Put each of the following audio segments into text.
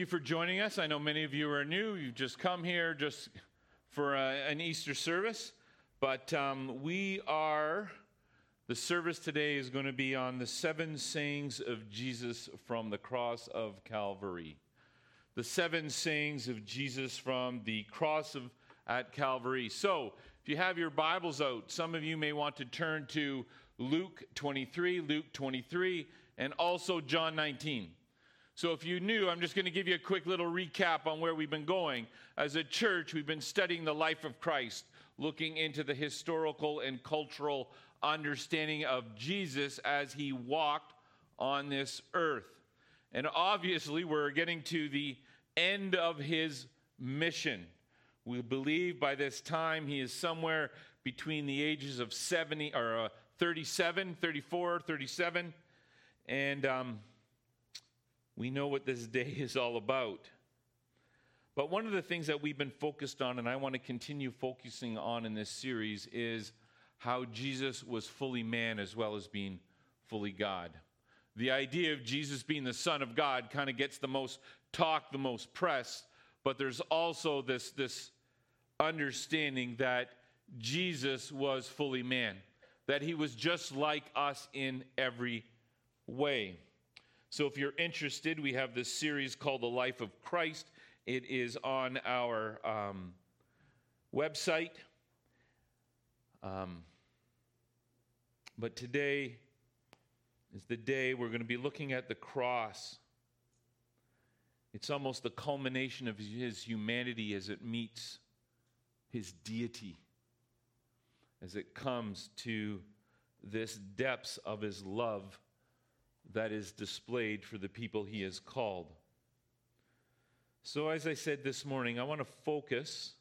you for joining us. I know many of you are new. You've just come here just for a, an Easter service. But um, we are, the service today is going to be on the seven sayings of Jesus from the cross of Calvary. The seven sayings of Jesus from the cross of at Calvary. So, if you have your Bibles out, some of you may want to turn to Luke 23, Luke 23, and also John 19. So, if you knew, I'm just going to give you a quick little recap on where we've been going. As a church, we've been studying the life of Christ, looking into the historical and cultural understanding of Jesus as he walked on this earth. And obviously, we're getting to the end of his mission. We believe by this time he is somewhere between the ages of 70 or uh, 37, 34, 37. And um, we know what this day is all about. But one of the things that we've been focused on, and I want to continue focusing on in this series, is how Jesus was fully man as well as being fully God. The idea of Jesus being the Son of God kind of gets the most talk, the most press, but there's also this, this understanding that Jesus was fully man, that he was just like us in every way. So, if you're interested, we have this series called The Life of Christ. It is on our um, website. Um, but today is the day we're going to be looking at the cross. It's almost the culmination of his humanity as it meets his deity, as it comes to this depths of his love that is displayed for the people he has called. So, as I said this morning, I want to focus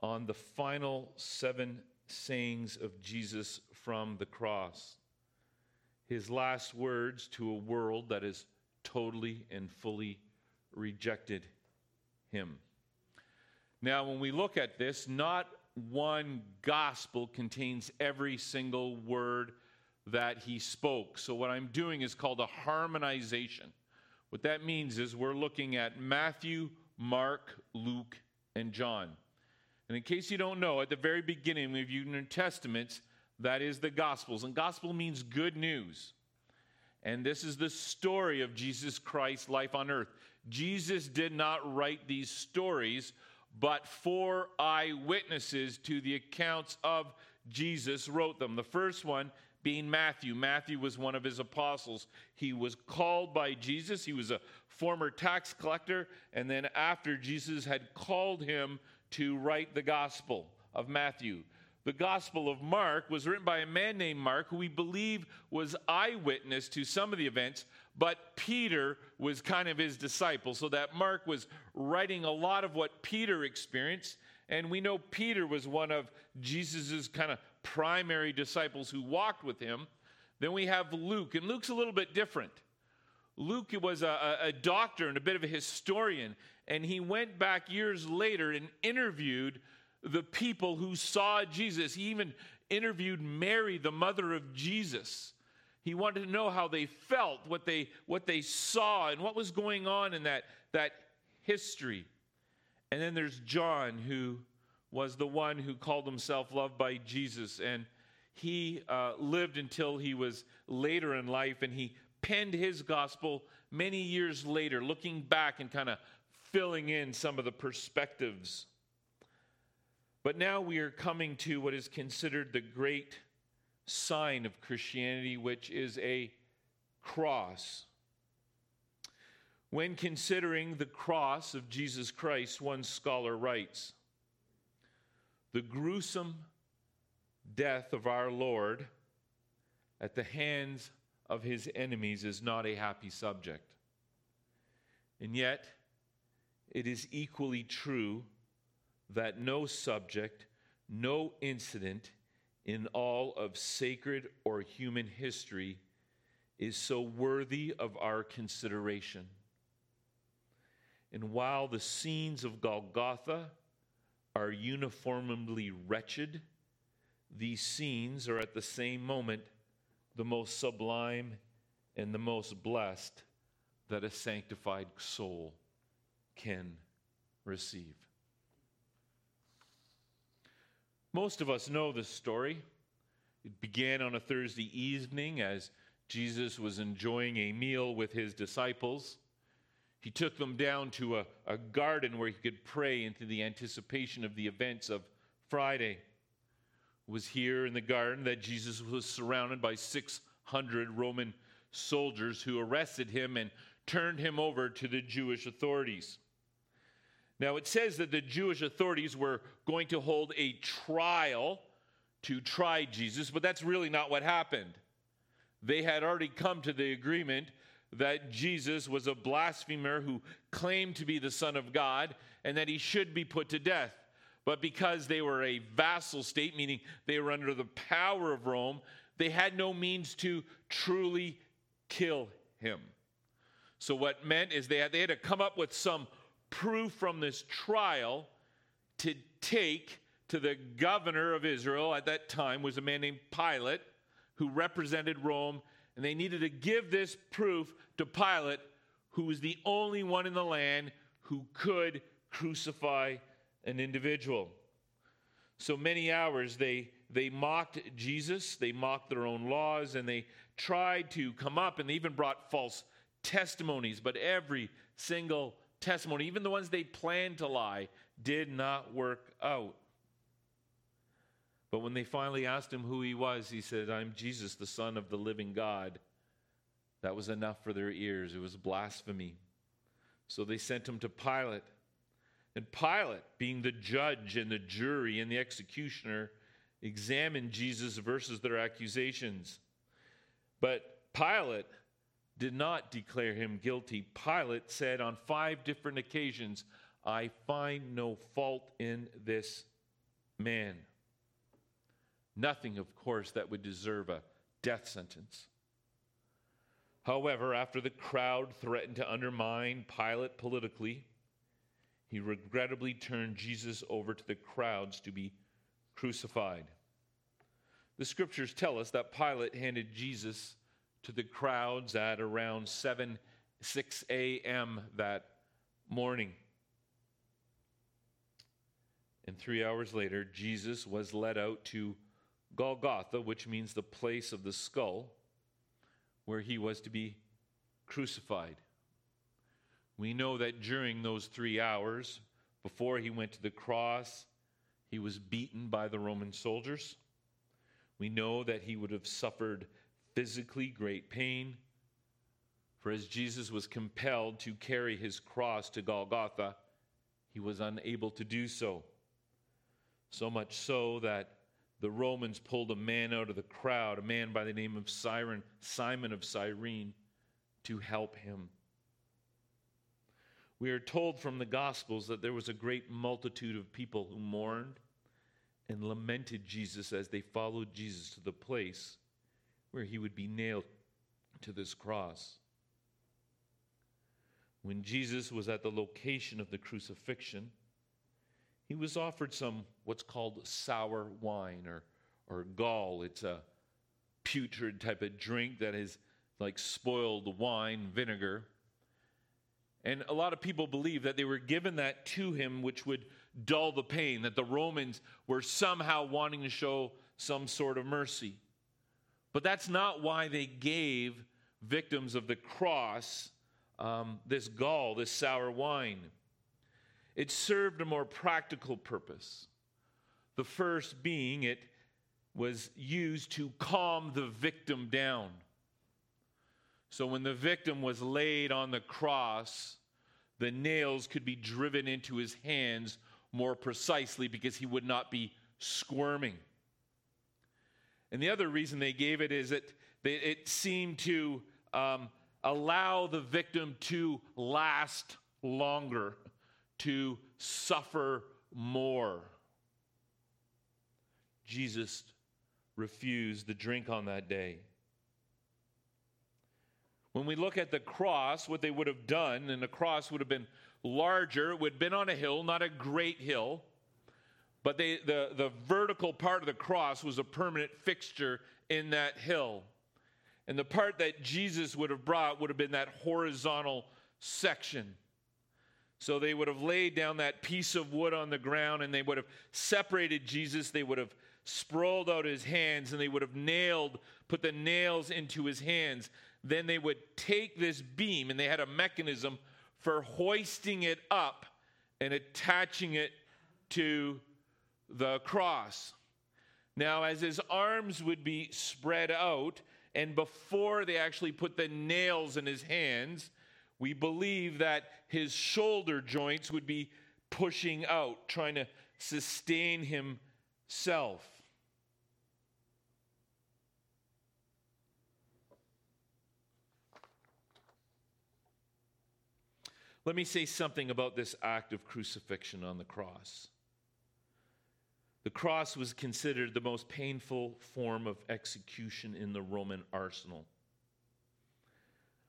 on the final seven sayings of Jesus from the cross. His last words to a world that has totally and fully rejected him. Now, when we look at this, not one gospel contains every single word that he spoke. So, what I'm doing is called a harmonization. What that means is we're looking at Matthew, Mark, Luke, and John. And in case you don't know, at the very beginning of your New Testaments, that is the Gospels. And gospel means good news. And this is the story of Jesus Christ's life on earth. Jesus did not write these stories, but four eyewitnesses to the accounts of Jesus wrote them. The first one being Matthew. Matthew was one of his apostles. He was called by Jesus. He was a former tax collector. And then, after Jesus had called him to write the gospel of Matthew, the Gospel of Mark was written by a man named Mark, who we believe was eyewitness to some of the events, but Peter was kind of his disciple. So that Mark was writing a lot of what Peter experienced. And we know Peter was one of Jesus's kind of primary disciples who walked with him. Then we have Luke, and Luke's a little bit different. Luke was a, a, doctor and a bit of a historian, and he went back years later and interviewed the people who saw Jesus. He even interviewed Mary, the mother of Jesus. He wanted to know how they felt, what they, what they saw, and what was going on in that, that history. And then there's John, who was the one who called himself loved by Jesus. And he uh, lived until he was later in life, and he penned his gospel many years later, looking back and kind of filling in some of the perspectives. But now we are coming to what is considered the great sign of Christianity, which is a cross. When considering the cross of Jesus Christ, one scholar writes the gruesome death of our Lord at the hands of his enemies is not a happy subject. And yet, it is equally true that no subject, no incident in all of sacred or human history is so worthy of our consideration. And while the scenes of Golgotha are uniformly wretched, these scenes are at the same moment the most sublime and the most blessed that a sanctified soul can receive. Most of us know this story. It began on a Thursday evening as Jesus was enjoying a meal with his disciples. He took them down to a, a garden where he could pray into the anticipation of the events of Friday. It was here in the garden that Jesus was surrounded by 600 Roman soldiers who arrested him and turned him over to the Jewish authorities. Now, it says that the Jewish authorities were going to hold a trial to try Jesus, but that's really not what happened. They had already come to the agreement that Jesus was a blasphemer who claimed to be the Son of God and that he should be put to death. But because they were a vassal state, meaning they were under the power of Rome, they had no means to truly kill him. So, what meant is they had, they had to come up with some proof from this trial to take to the governor of Israel at that time was a man named Pilate who represented Rome and they needed to give this proof to Pilate who was the only one in the land who could crucify an individual. So many hours they they mocked Jesus, they mocked their own laws and they tried to come up and they even brought false testimonies, but every single testimony, even the ones they planned to lie, did not work out. But when they finally asked him who he was, he said, I'm Jesus, the Son of the living God. That was enough for their ears. It was blasphemy. So they sent him to Pilate. And Pilate, being the judge and the jury and the executioner, examined Jesus versus their accusations. But Pilate did not declare him guilty. Pilate said on five different occasions, I find no fault in this man. Nothing, of course, that would deserve a death sentence. However, after the crowd threatened to undermine Pilate politically, he regrettably turned Jesus over to the crowds to be crucified. The scriptures tell us that Pilate handed Jesus to the crowds at around 7 6 a.m. that morning. And three hours later, Jesus was led out to Golgotha, which means the place of the skull, where he was to be crucified. We know that during those three hours, before he went to the cross, he was beaten by the Roman soldiers. We know that he would have suffered physically great pain. For as Jesus was compelled to carry his cross to Golgotha, he was unable to do so. So much so that the Romans pulled a man out of the crowd, a man by the name of Siren, Simon of Cyrene, to help him. We are told from the Gospels that there was a great multitude of people who mourned and lamented Jesus as they followed Jesus to the place where he would be nailed to this cross. When Jesus was at the location of the crucifixion, he was offered some what's called sour wine or, or gall. It's a putrid type of drink that is like spoiled wine, vinegar. And a lot of people believe that they were given that to him, which would dull the pain, that the Romans were somehow wanting to show some sort of mercy. But that's not why they gave victims of the cross um, this gall, this sour wine. It served a more practical purpose. The first being it was used to calm the victim down. So when the victim was laid on the cross, the nails could be driven into his hands more precisely because he would not be squirming. And the other reason they gave it is that it seemed to um, allow the victim to last longer, to suffer more. Jesus refused the drink on that day. When we look at the cross, what they would have done, and the cross would have been larger, it would have been on a hill, not a great hill. But they, the, the vertical part of the cross was a permanent fixture in that hill. And the part that Jesus would have brought would have been that horizontal section. So they would have laid down that piece of wood on the ground and they would have separated Jesus. They would have sprawled out his hands and they would have nailed, put the nails into his hands. Then they would take this beam and they had a mechanism for hoisting it up and attaching it to the cross. Now, as his arms would be spread out, and before they actually put the nails in his hands, we believe that his shoulder joints would be pushing out, trying to sustain himself. Let me say something about this act of crucifixion on the cross. The cross was considered the most painful form of execution in the Roman arsenal.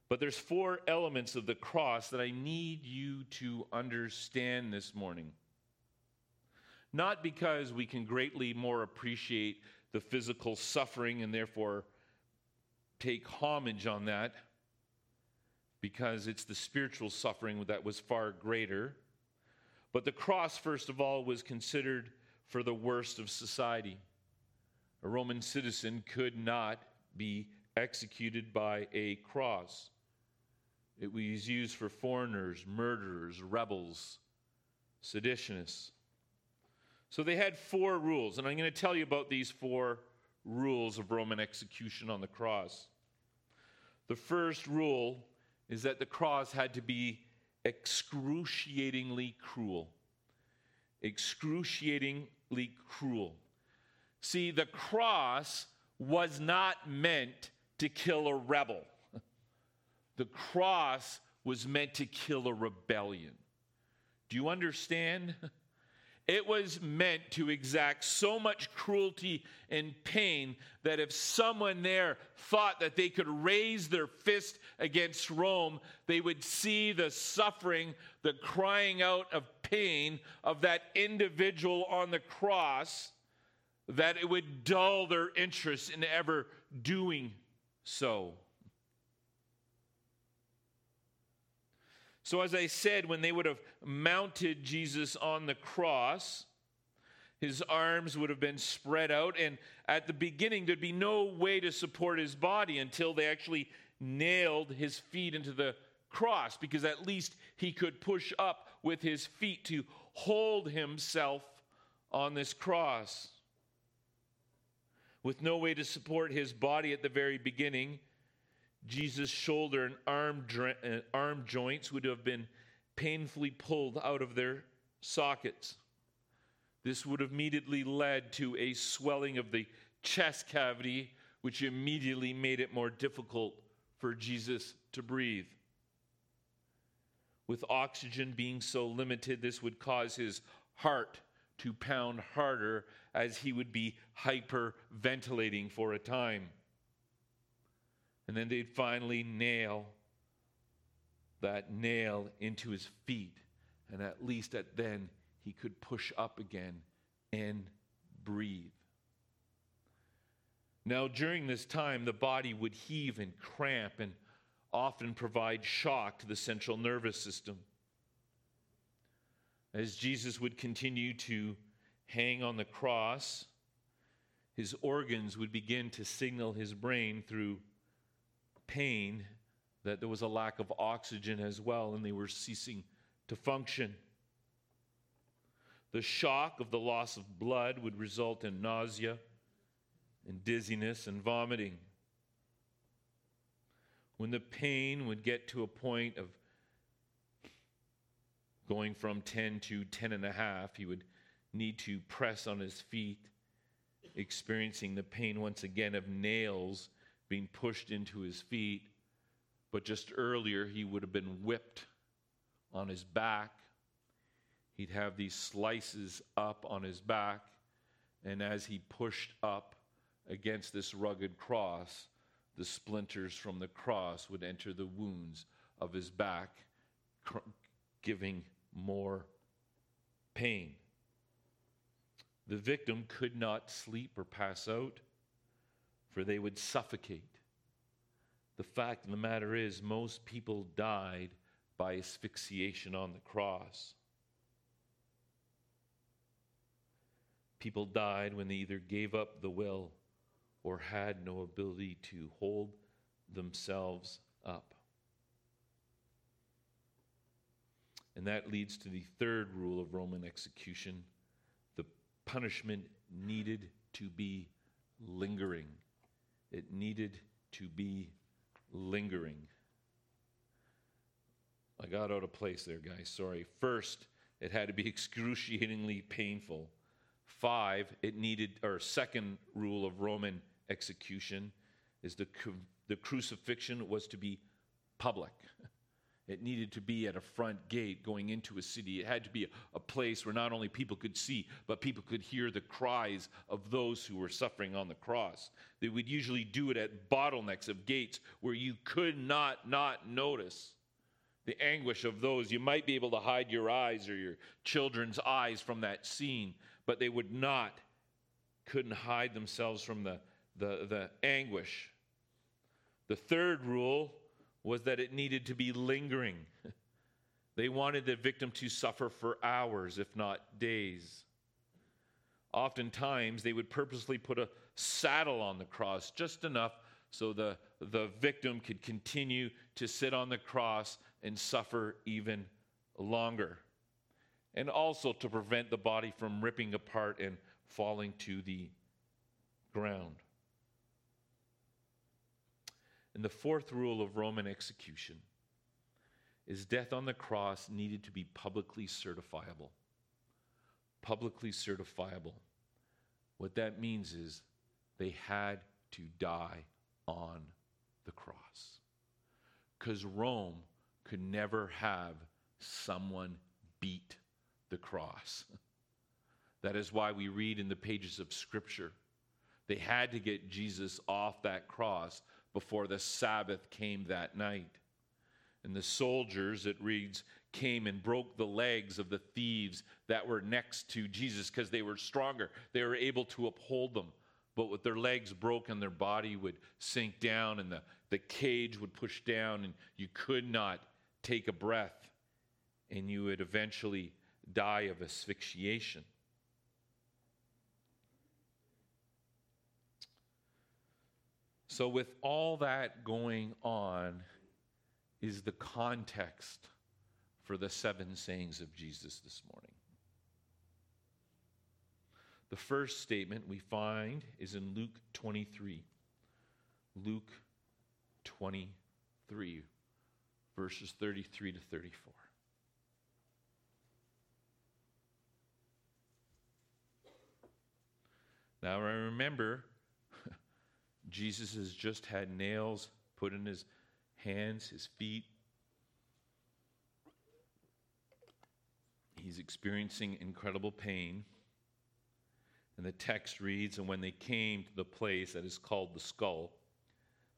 But there's four elements of the cross that I need you to understand this morning. Not because we can greatly more appreciate the physical suffering and therefore take homage on that, because it's the spiritual suffering that was far greater. But the cross, first of all, was considered for the worst of society. A Roman citizen could not be executed by a cross. It was used for foreigners, murderers, rebels, seditionists. So they had four rules, and I'm going to tell you about these four rules of Roman execution on the cross. The first rule is that the cross had to be excruciatingly cruel. Excruciatingly cruel. See, the cross was not meant to kill a rebel. The cross was meant to kill a rebellion. Do you understand? It was meant to exact so much cruelty and pain that if someone there thought that they could raise their fist against Rome, they would see the suffering, the crying out of pain of that individual on the cross, that it would dull their interest in ever doing so. So, as I said, when they would have mounted Jesus on the cross, his arms would have been spread out, and at the beginning, there'd be no way to support his body until they actually nailed his feet into the cross, because at least he could push up with his feet to hold himself on this cross. With no way to support his body at the very beginning, Jesus' shoulder and arm, uh, arm joints would have been painfully pulled out of their sockets. This would have immediately led to a swelling of the chest cavity, which immediately made it more difficult for Jesus to breathe. With oxygen being so limited, this would cause his heart to pound harder as he would be hyperventilating for a time. And then they'd finally nail that nail into his feet. And at least at then he could push up again and breathe. Now, during this time, the body would heave and cramp and often provide shock to the central nervous system. As Jesus would continue to hang on the cross, his organs would begin to signal his brain through pain that there was a lack of oxygen as well, and they were ceasing to function. The shock of the loss of blood would result in nausea and dizziness and vomiting. When the pain would get to a point of going from 10 to 10 and a half, he would need to press on his feet, experiencing the pain once again of nails being pushed into his feet, but just earlier he would have been whipped on his back. He'd have these slices up on his back, and as he pushed up against this rugged cross, the splinters from the cross would enter the wounds of his back, cr- giving more pain. The victim could not sleep or pass out for they would suffocate. the fact of the matter is, most people died by asphyxiation on the cross. People died when they either gave up the will or had no ability to hold themselves up. And that leads to the third rule of Roman execution the punishment needed to be lingering. It needed to be lingering. I got out of place there, guys. Sorry. First, it had to be excruciatingly painful. Five, it needed, or second rule of Roman execution is the, the crucifixion was to be public. It needed to be at a front gate going into a city. It had to be a, place where not only people could see, but people could hear the cries of those who were suffering on the cross. They would usually do it at bottlenecks of gates where you could not not notice the anguish of those. You might be able to hide your eyes or your children's eyes from that scene, but they would not, couldn't hide themselves from the, the, the anguish. The third rule was that it needed to be lingering. They wanted the victim to suffer for hours, if not days. Oftentimes, they would purposely put a saddle on the cross, just enough so the, the victim could continue to sit on the cross and suffer even longer. And also to prevent the body from ripping apart and falling to the ground. And the fourth rule of Roman execution is death on the cross needed to be publicly certifiable. Publicly certifiable. What that means is they had to die on the cross. Because Rome could never have someone beat the cross. That is why we read in the pages of Scripture. They had to get Jesus off that cross before the Sabbath came that night. And the soldiers, it reads, came and broke the legs of the thieves that were next to Jesus because they were stronger. They were able to uphold them. But with their legs broken, their body would sink down and the, the cage would push down, and you could not take a breath, and you would eventually die of asphyxiation. So, with all that going on, is the context for the seven sayings of Jesus this morning. The first statement we find is in Luke 23. Luke 23, verses 33 to 34. Now, I remember Jesus has just had nails put in his hands, his feet. He's experiencing incredible pain. And the text reads, And when they came to the place that is called the skull,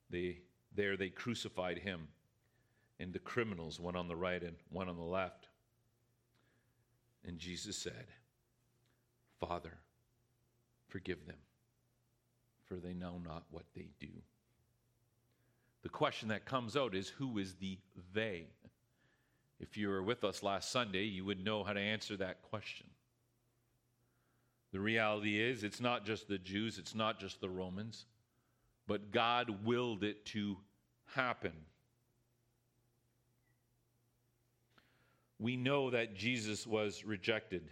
they, there they crucified him and the criminals, one on the right and one on the left. And Jesus said, Father, forgive them for they know not what they do. The question that comes out is who is the they? If you were with us last Sunday, you would know how to answer that question. The reality is, it's not just the Jews, it's not just the Romans, but God willed it to happen. We know that Jesus was rejected,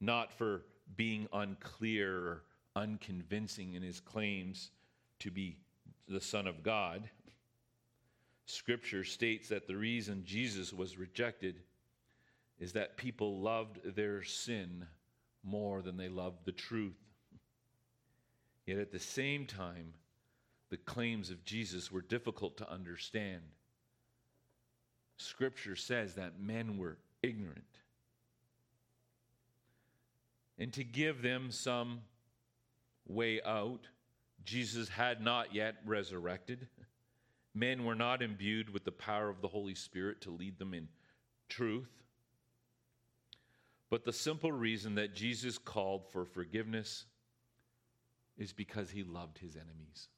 not for being unclear unconvincing in his claims to be the Son of God. Scripture states that the reason Jesus was rejected is that people loved their sin more than they loved the truth. Yet at the same time, the claims of Jesus were difficult to understand. Scripture says that men were ignorant. And to give them some way out. Jesus had not yet resurrected. Men were not imbued with the power of the Holy Spirit to lead them in truth. But the simple reason that Jesus called for forgiveness is because he loved his enemies.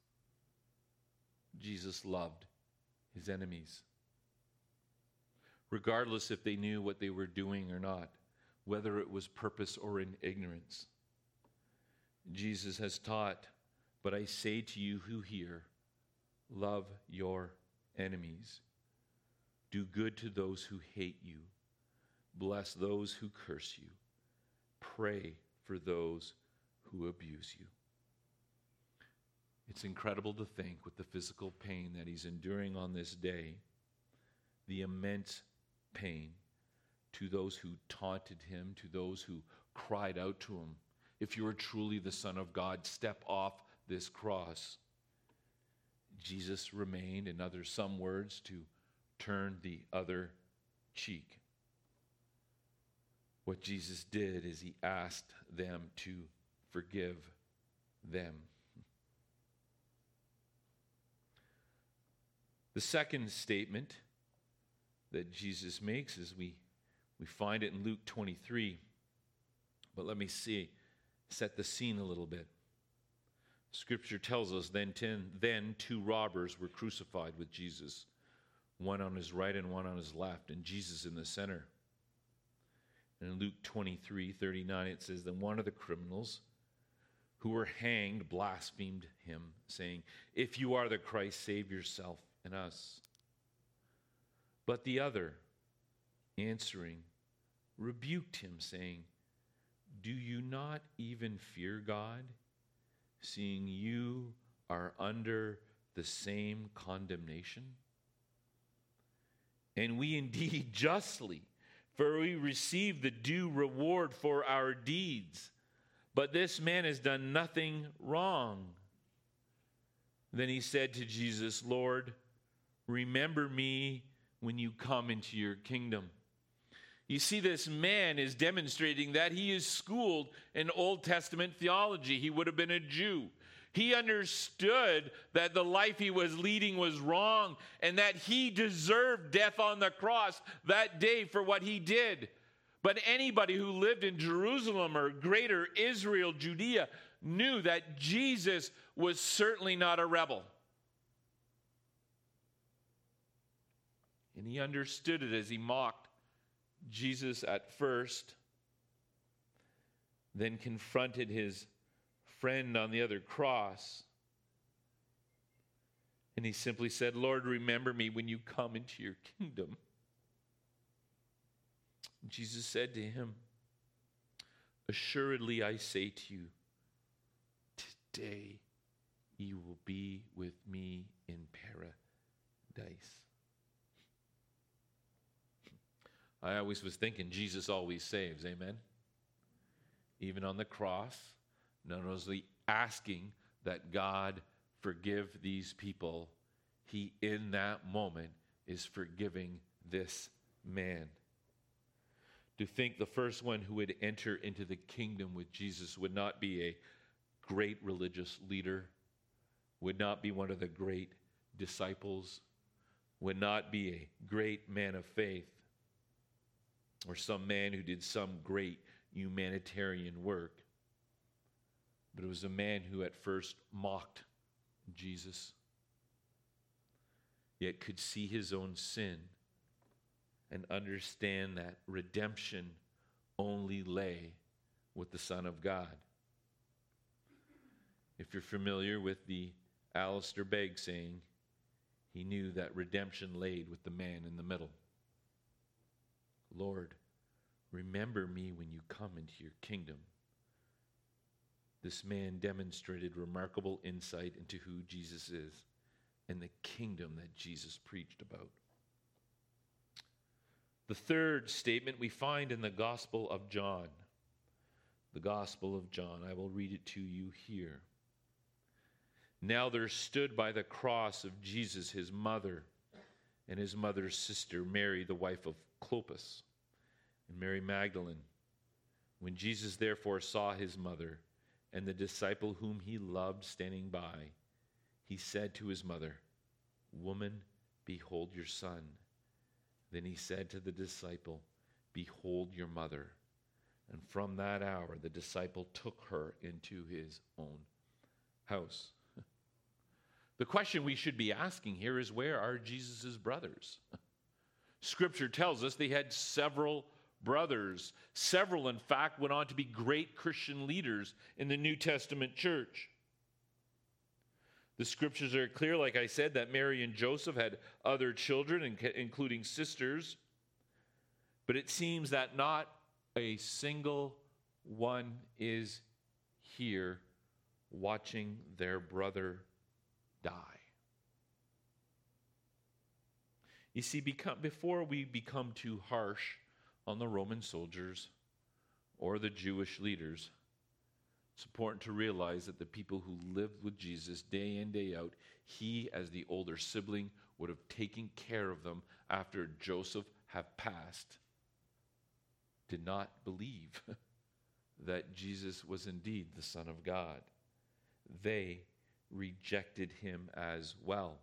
Jesus loved his enemies. Regardless if they knew what they were doing or not, whether it was purpose or in ignorance. Jesus has taught, but I say to you who hear, love your enemies. Do good to those who hate you. Bless those who curse you. Pray for those who abuse you. It's incredible to think with the physical pain that he's enduring on this day, the immense pain to those who taunted him, to those who cried out to him, If you are truly the Son of God, step off this cross. Jesus remained, in other some words, to turn the other cheek. What Jesus did is he asked them to forgive them. The second statement that Jesus makes is we, we find it in Luke 23. But let me see, set the scene a little bit. Scripture tells us then, ten, then two robbers were crucified with Jesus, one on his right and one on his left, and Jesus in the center. And in Luke 23 39, it says, Then one of the criminals who were hanged blasphemed him, saying, If you are the Christ, save yourself and us. But the other, answering, rebuked him, saying, Do you not even fear God, seeing you are under the same condemnation? And we indeed justly, for we receive the due reward for our deeds. But this man has done nothing wrong. Then he said to Jesus, Lord, remember me when you come into your kingdom. You see, this man is demonstrating that he is schooled in Old Testament theology. He would have been a Jew. He understood that the life he was leading was wrong and that he deserved death on the cross that day for what he did. But anybody who lived in Jerusalem or greater Israel, Judea, knew that Jesus was certainly not a rebel. And he understood it as he mocked Jesus at first, then confronted his friend on the other cross. And he simply said, Lord, remember me when you come into your kingdom. Jesus said to him, Assuredly I say to you, today you will be with me in paradise. I always was thinking Jesus always saves, amen? Even on the cross, not only asking that God forgive these people, he in that moment is forgiving this man. To think the first one who would enter into the kingdom with Jesus would not be a great religious leader, would not be one of the great disciples, would not be a great man of faith, or some man who did some great humanitarian work. But it was a man who at first mocked Jesus, yet could see his own sin and understand that redemption only lay with the Son of God. If you're familiar with the Alistair Begg saying, he knew that redemption laid with the man in the middle. Lord, remember me when you come into your kingdom. This man demonstrated remarkable insight into who Jesus is and the kingdom that Jesus preached about. The third statement we find in the Gospel of John. The Gospel of John. I will read it to you here. Now there stood by the cross of Jesus his mother and his mother's sister, Mary, the wife of Clopas, and Mary Magdalene. When Jesus therefore saw his mother and the disciple whom he loved standing by, he said to his mother, Woman, behold your son. Then he said to the disciple, Behold your mother. And from that hour, the disciple took her into his own house. The question we should be asking here is where are Jesus' brothers? Scripture tells us they had several brothers. Several, in fact, went on to be great Christian leaders in the New Testament church. The scriptures are clear, like I said, that Mary and Joseph had other children, including sisters. But it seems that not a single one is here watching their brother die. You see, become, before we become too harsh on the Roman soldiers or the Jewish leaders, it's important to realize that the people who lived with Jesus day in, day out, he, as the older sibling, would have taken care of them after Joseph had passed, did not believe that Jesus was indeed the Son of God. They rejected him as well.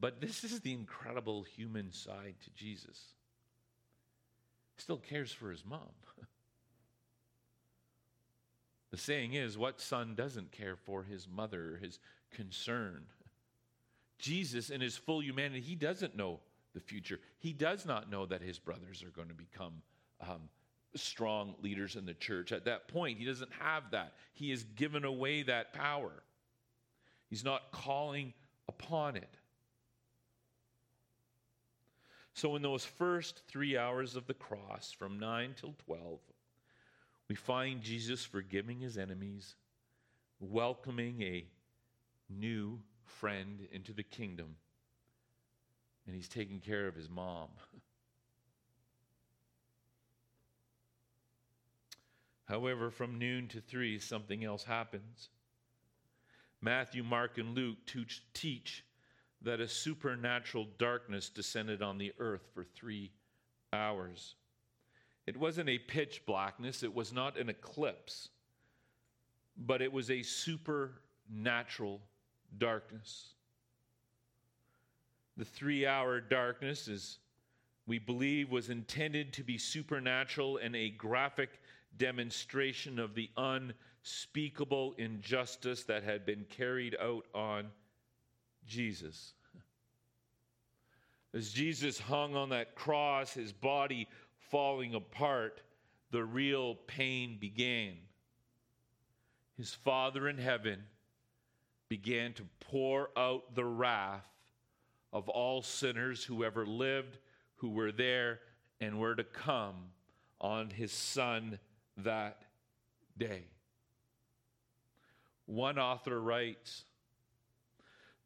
But this is the incredible human side to Jesus. Still cares for his mom. the saying is, what son doesn't care for his mother, his concern? Jesus, in his full humanity, he doesn't know the future. He does not know that his brothers are going to become um, strong leaders in the church. At that point, he doesn't have that. He has given away that power. He's not calling upon it. So, in those first three hours of the cross, from 9 till 12, we find Jesus forgiving his enemies, welcoming a new friend into the kingdom, and he's taking care of his mom. However, from noon to three, something else happens. Matthew, Mark, and Luke teach that a supernatural darkness descended on the earth for three hours. It wasn't a pitch blackness, it was not an eclipse, but it was a supernatural darkness. The three hour darkness is, we believe, was intended to be supernatural and a graphic demonstration of the unspeakable injustice that had been carried out on Jesus. As Jesus hung on that cross, his body falling apart, the real pain began. His Father in heaven began to pour out the wrath of all sinners who ever lived, who were there, and were to come on his Son that day. One author writes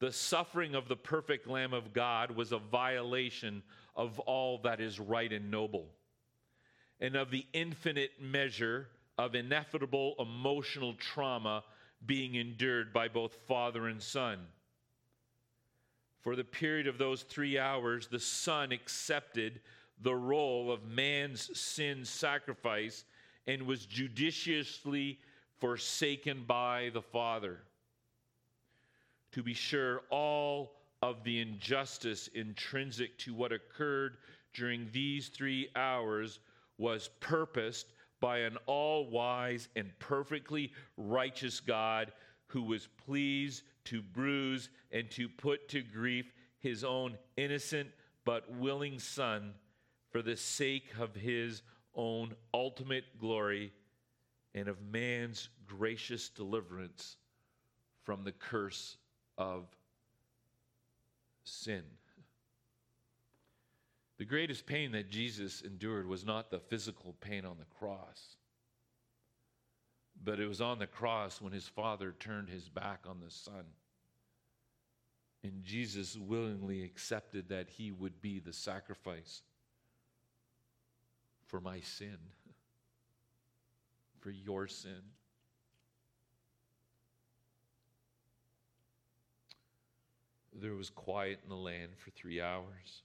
The suffering of the perfect Lamb of God was a violation of all that is right and noble, and of the infinite measure of inevitable emotional trauma being endured by both Father and Son. For the period of those three hours, the Son accepted the role of man's sin sacrifice and was judiciously forsaken by the Father. To be sure, all of the injustice intrinsic to what occurred during these three hours was purposed by an all wise and perfectly righteous God who was pleased to bruise and to put to grief his own innocent but willing Son for the sake of his own ultimate glory and of man's gracious deliverance from the curse of sin. The greatest pain that Jesus endured was not the physical pain on the cross, but it was on the cross when his father turned his back on the son. And Jesus willingly accepted that he would be the sacrifice for my sin, for your sin. There was quiet in the land for three hours.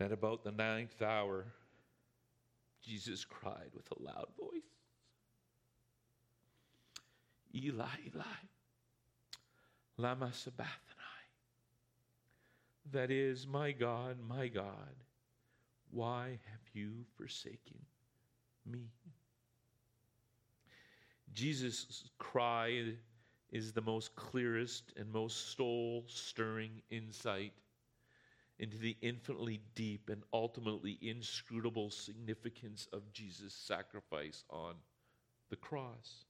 At about the ninth hour, Jesus cried with a loud voice Eli, Eli, Lama Sabachthani. That is, my God, my God, why have you forsaken me? Jesus' cry is the most clearest and most soul stirring insight into the infinitely deep and ultimately inscrutable significance of Jesus' sacrifice on the cross.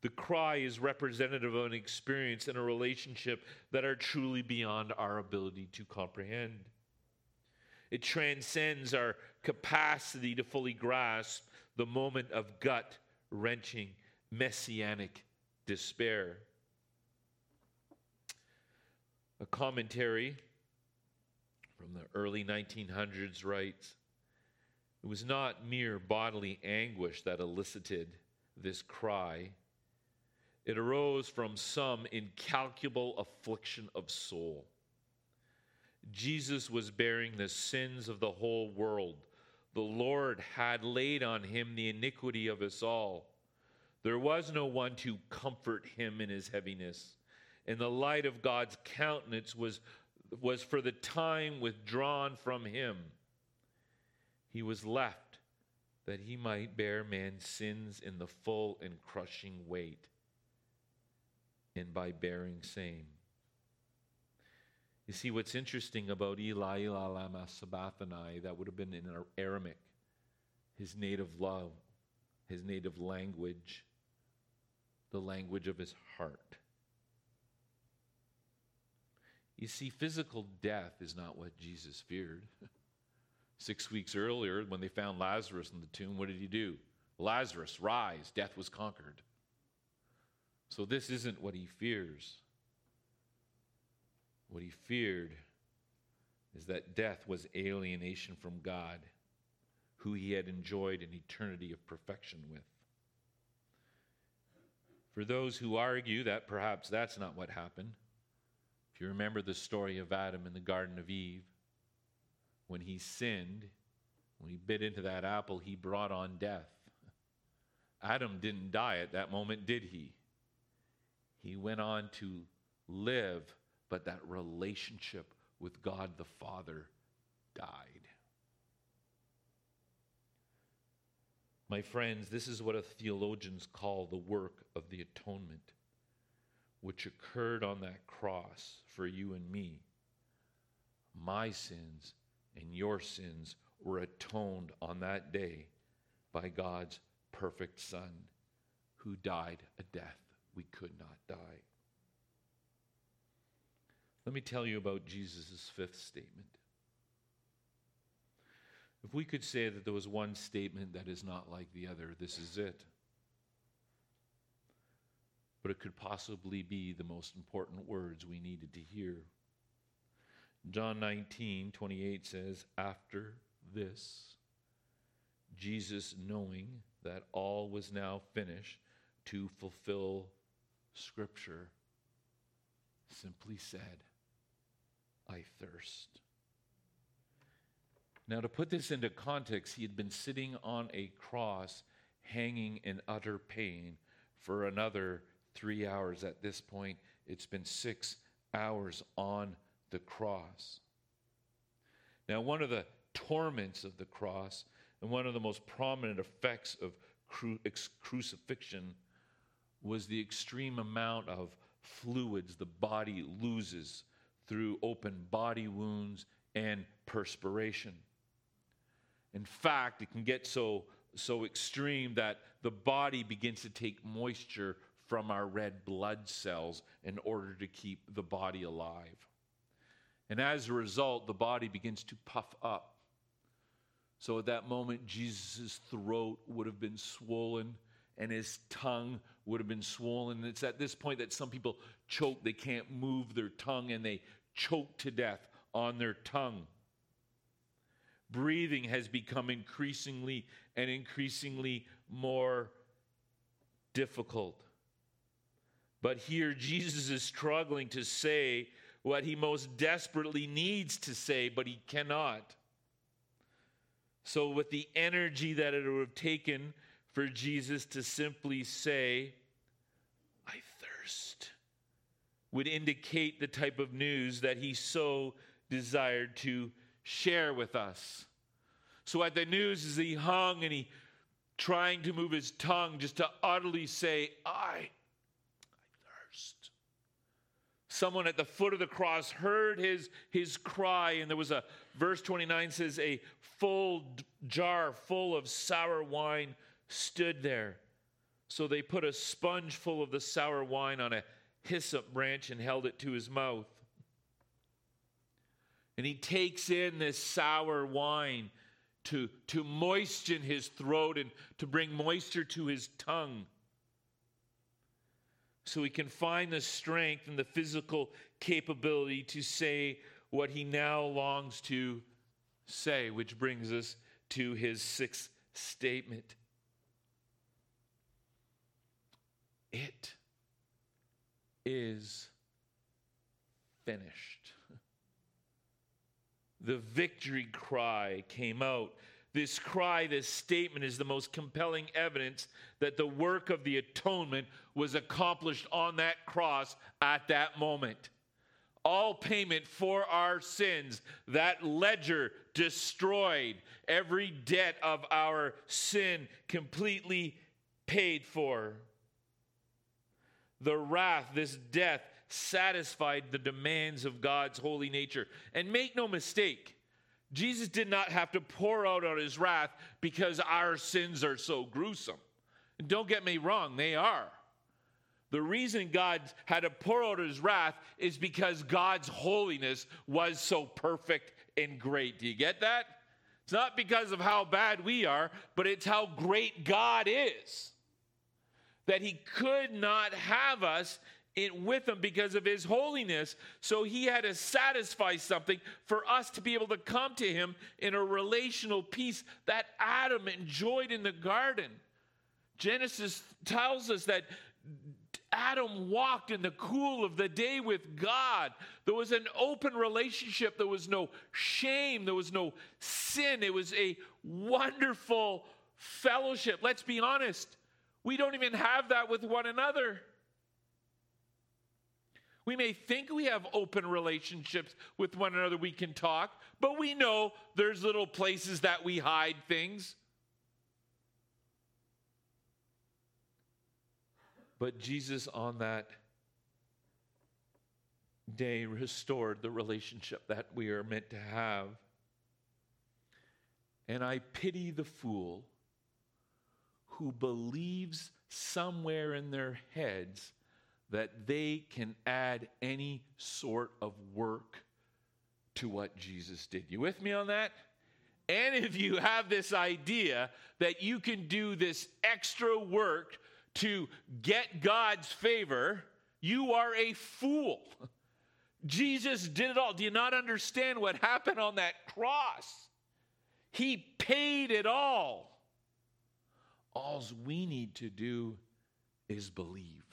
The cry is representative of an experience and a relationship that are truly beyond our ability to comprehend. It transcends our capacity to fully grasp the moment of gut wrenching messianic despair. A commentary from the early 1900s writes It was not mere bodily anguish that elicited this cry, it arose from some incalculable affliction of soul. Jesus was bearing the sins of the whole world. The Lord had laid on him the iniquity of us all. There was no one to comfort him in his heaviness, and the light of God's countenance was was for the time withdrawn from him. He was left that he might bear man's sins in the full and crushing weight, and by bearing same. You see, what's interesting about Eli, Eli lama sabachthani, that would have been in Aramaic, his native love, his native language, the language of his heart. You see, physical death is not what Jesus feared. Six weeks earlier, when they found Lazarus in the tomb, what did he do? Lazarus, rise, death was conquered. So, this isn't what he fears. What he feared is that death was alienation from God, who he had enjoyed an eternity of perfection with. For those who argue that perhaps that's not what happened, if you remember the story of Adam in the Garden of Eve, when he sinned, when he bit into that apple, he brought on death. Adam didn't die at that moment, did he? He went on to live, but that relationship with God the Father died. My friends, this is what theologians call the work of the atonement which occurred on that cross for you and me, my sins and your sins were atoned on that day by God's perfect Son, who died a death we could not die. Let me tell you about Jesus' fifth statement. If we could say that there was one statement that is not like the other, this is it but it could possibly be the most important words we needed to hear. John 19, 28 says, After this, Jesus, knowing that all was now finished to fulfill Scripture, simply said, I thirst. Now, to put this into context, he had been sitting on a cross, hanging in utter pain for another three hours at this point. It's been six hours on the cross. Now, one of the torments of the cross and one of the most prominent effects of cru- crucifixion was the extreme amount of fluids the body loses through open body wounds and perspiration. In fact, it can get so, so extreme that the body begins to take moisture from our red blood cells in order to keep the body alive. And as a result, the body begins to puff up. So at that moment, Jesus' throat would have been swollen and his tongue would have been swollen. And it's at this point that some people choke. They can't move their tongue and they choke to death on their tongue. Breathing has become increasingly and increasingly more difficult. But here, Jesus is struggling to say what he most desperately needs to say, but he cannot. So, with the energy that it would have taken for Jesus to simply say, I thirst, would indicate the type of news that he so desired to share with us. So, at the news, as he hung and he trying to move his tongue just to utterly say, I, I thirst. Someone at the foot of the cross heard his, his cry, and there was a verse 29 says, a full jar full of sour wine stood there. So they put a sponge full of the sour wine on a hyssop branch and held it to his mouth. And he takes in this sour wine to, to moisten his throat and to bring moisture to his tongue. So he can find the strength and the physical capability to say what he now longs to say, which brings us to his sixth statement. It is finished. The victory cry came out. This cry, this statement is the most compelling evidence that the work of the atonement was accomplished on that cross at that moment. All payment for our sins, that ledger destroyed, every debt of our sin completely paid for. The wrath, this death, satisfied the demands of God's holy nature. And make no mistake, Jesus did not have to pour out on his wrath because our sins are so gruesome. And don't get me wrong, they are. The reason God had to pour out his wrath is because God's holiness was so perfect and great. Do you get that? It's not because of how bad we are, but it's how great God is that he could not have us in, with him because of his holiness. So he had to satisfy something for us to be able to come to him in a relational peace that Adam enjoyed in the garden. Genesis tells us that Adam walked in the cool of the day with God. There was an open relationship. There was no shame. There was no sin. It was a wonderful fellowship. Let's be honest. We don't even have that with one another. We may think we have open relationships with one another, we can talk, but we know there's little places that we hide things. But Jesus, on that day, restored the relationship that we are meant to have. And I pity the fool who believes somewhere in their heads that they can add any sort of work to what Jesus did. You with me on that? And if you have this idea that you can do this extra work to get God's favor, you are a fool. Jesus did it all. Do you not understand what happened on that cross? He paid it all. All we need to do is believe.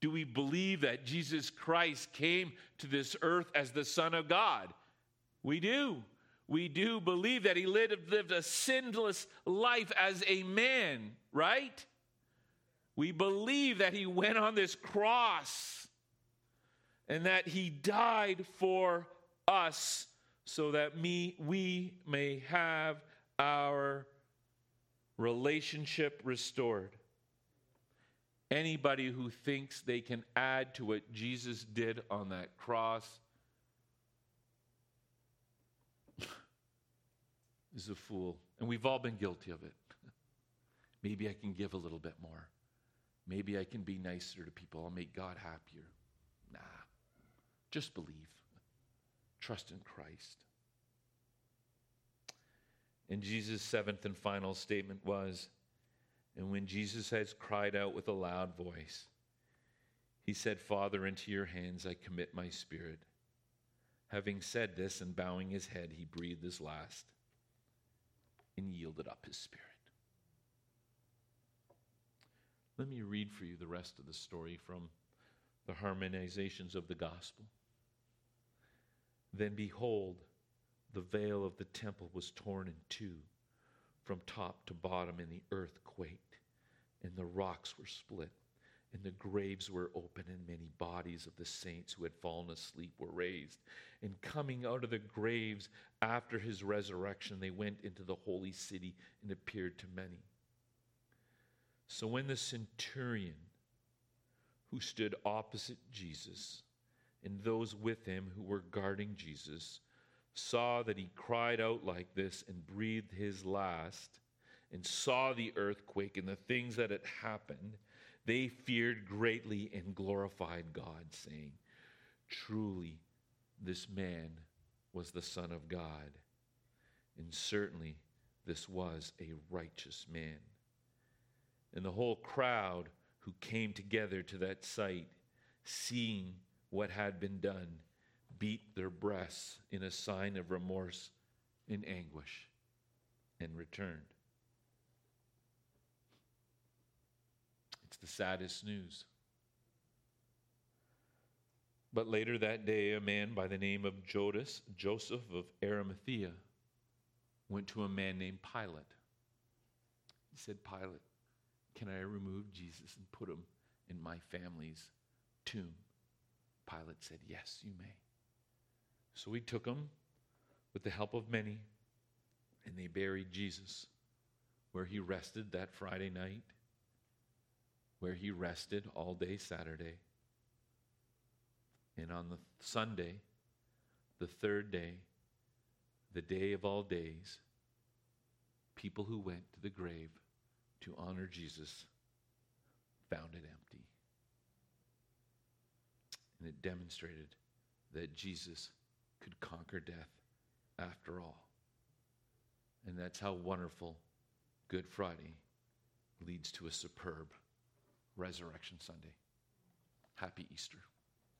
Do we believe that Jesus Christ came to this earth as the Son of God? We do. We do believe that he lived, lived a sinless life as a man, right? We believe that he went on this cross and that he died for us so that me, we may have our relationship restored. Anybody who thinks they can add to what Jesus did on that cross is a fool. And we've all been guilty of it. Maybe I can give a little bit more. Maybe I can be nicer to people. I'll make God happier. Nah. Just believe. Trust in Christ. And Jesus' seventh and final statement was And when Jesus had cried out with a loud voice, he said, Father, into your hands I commit my spirit. Having said this and bowing his head, he breathed his last and yielded up his spirit. Let me read for you the rest of the story from the harmonizations of the gospel. Then behold, the veil of the temple was torn in two from top to bottom, and the earth quaked, and the rocks were split, and the graves were open, and many bodies of the saints who had fallen asleep were raised. And coming out of the graves after his resurrection, they went into the holy city and appeared to many. So when the centurion who stood opposite Jesus and those with him who were guarding Jesus saw that he cried out like this and breathed his last, and saw the earthquake and the things that had happened, they feared greatly and glorified God, saying, Truly, this man was the Son of God. And certainly, this was a righteous man. And the whole crowd who came together to that sight, seeing what had been done, beat their breasts in a sign of remorse and anguish and returned. The saddest news. But later that day, a man by the name of Judas, Joseph of Arimathea, went to a man named Pilate. He said, Pilate, can I remove Jesus and put him in my family's tomb? Pilate said, Yes, you may. So he took him with the help of many, and they buried Jesus where he rested that Friday night where he rested all day Saturday. And on the Sunday, the third day, the day of all days, people who went to the grave to honor Jesus found it empty. And it demonstrated that Jesus could conquer death after all. And that's how wonderful Good Friday leads to a superb Resurrection Sunday. Happy Easter.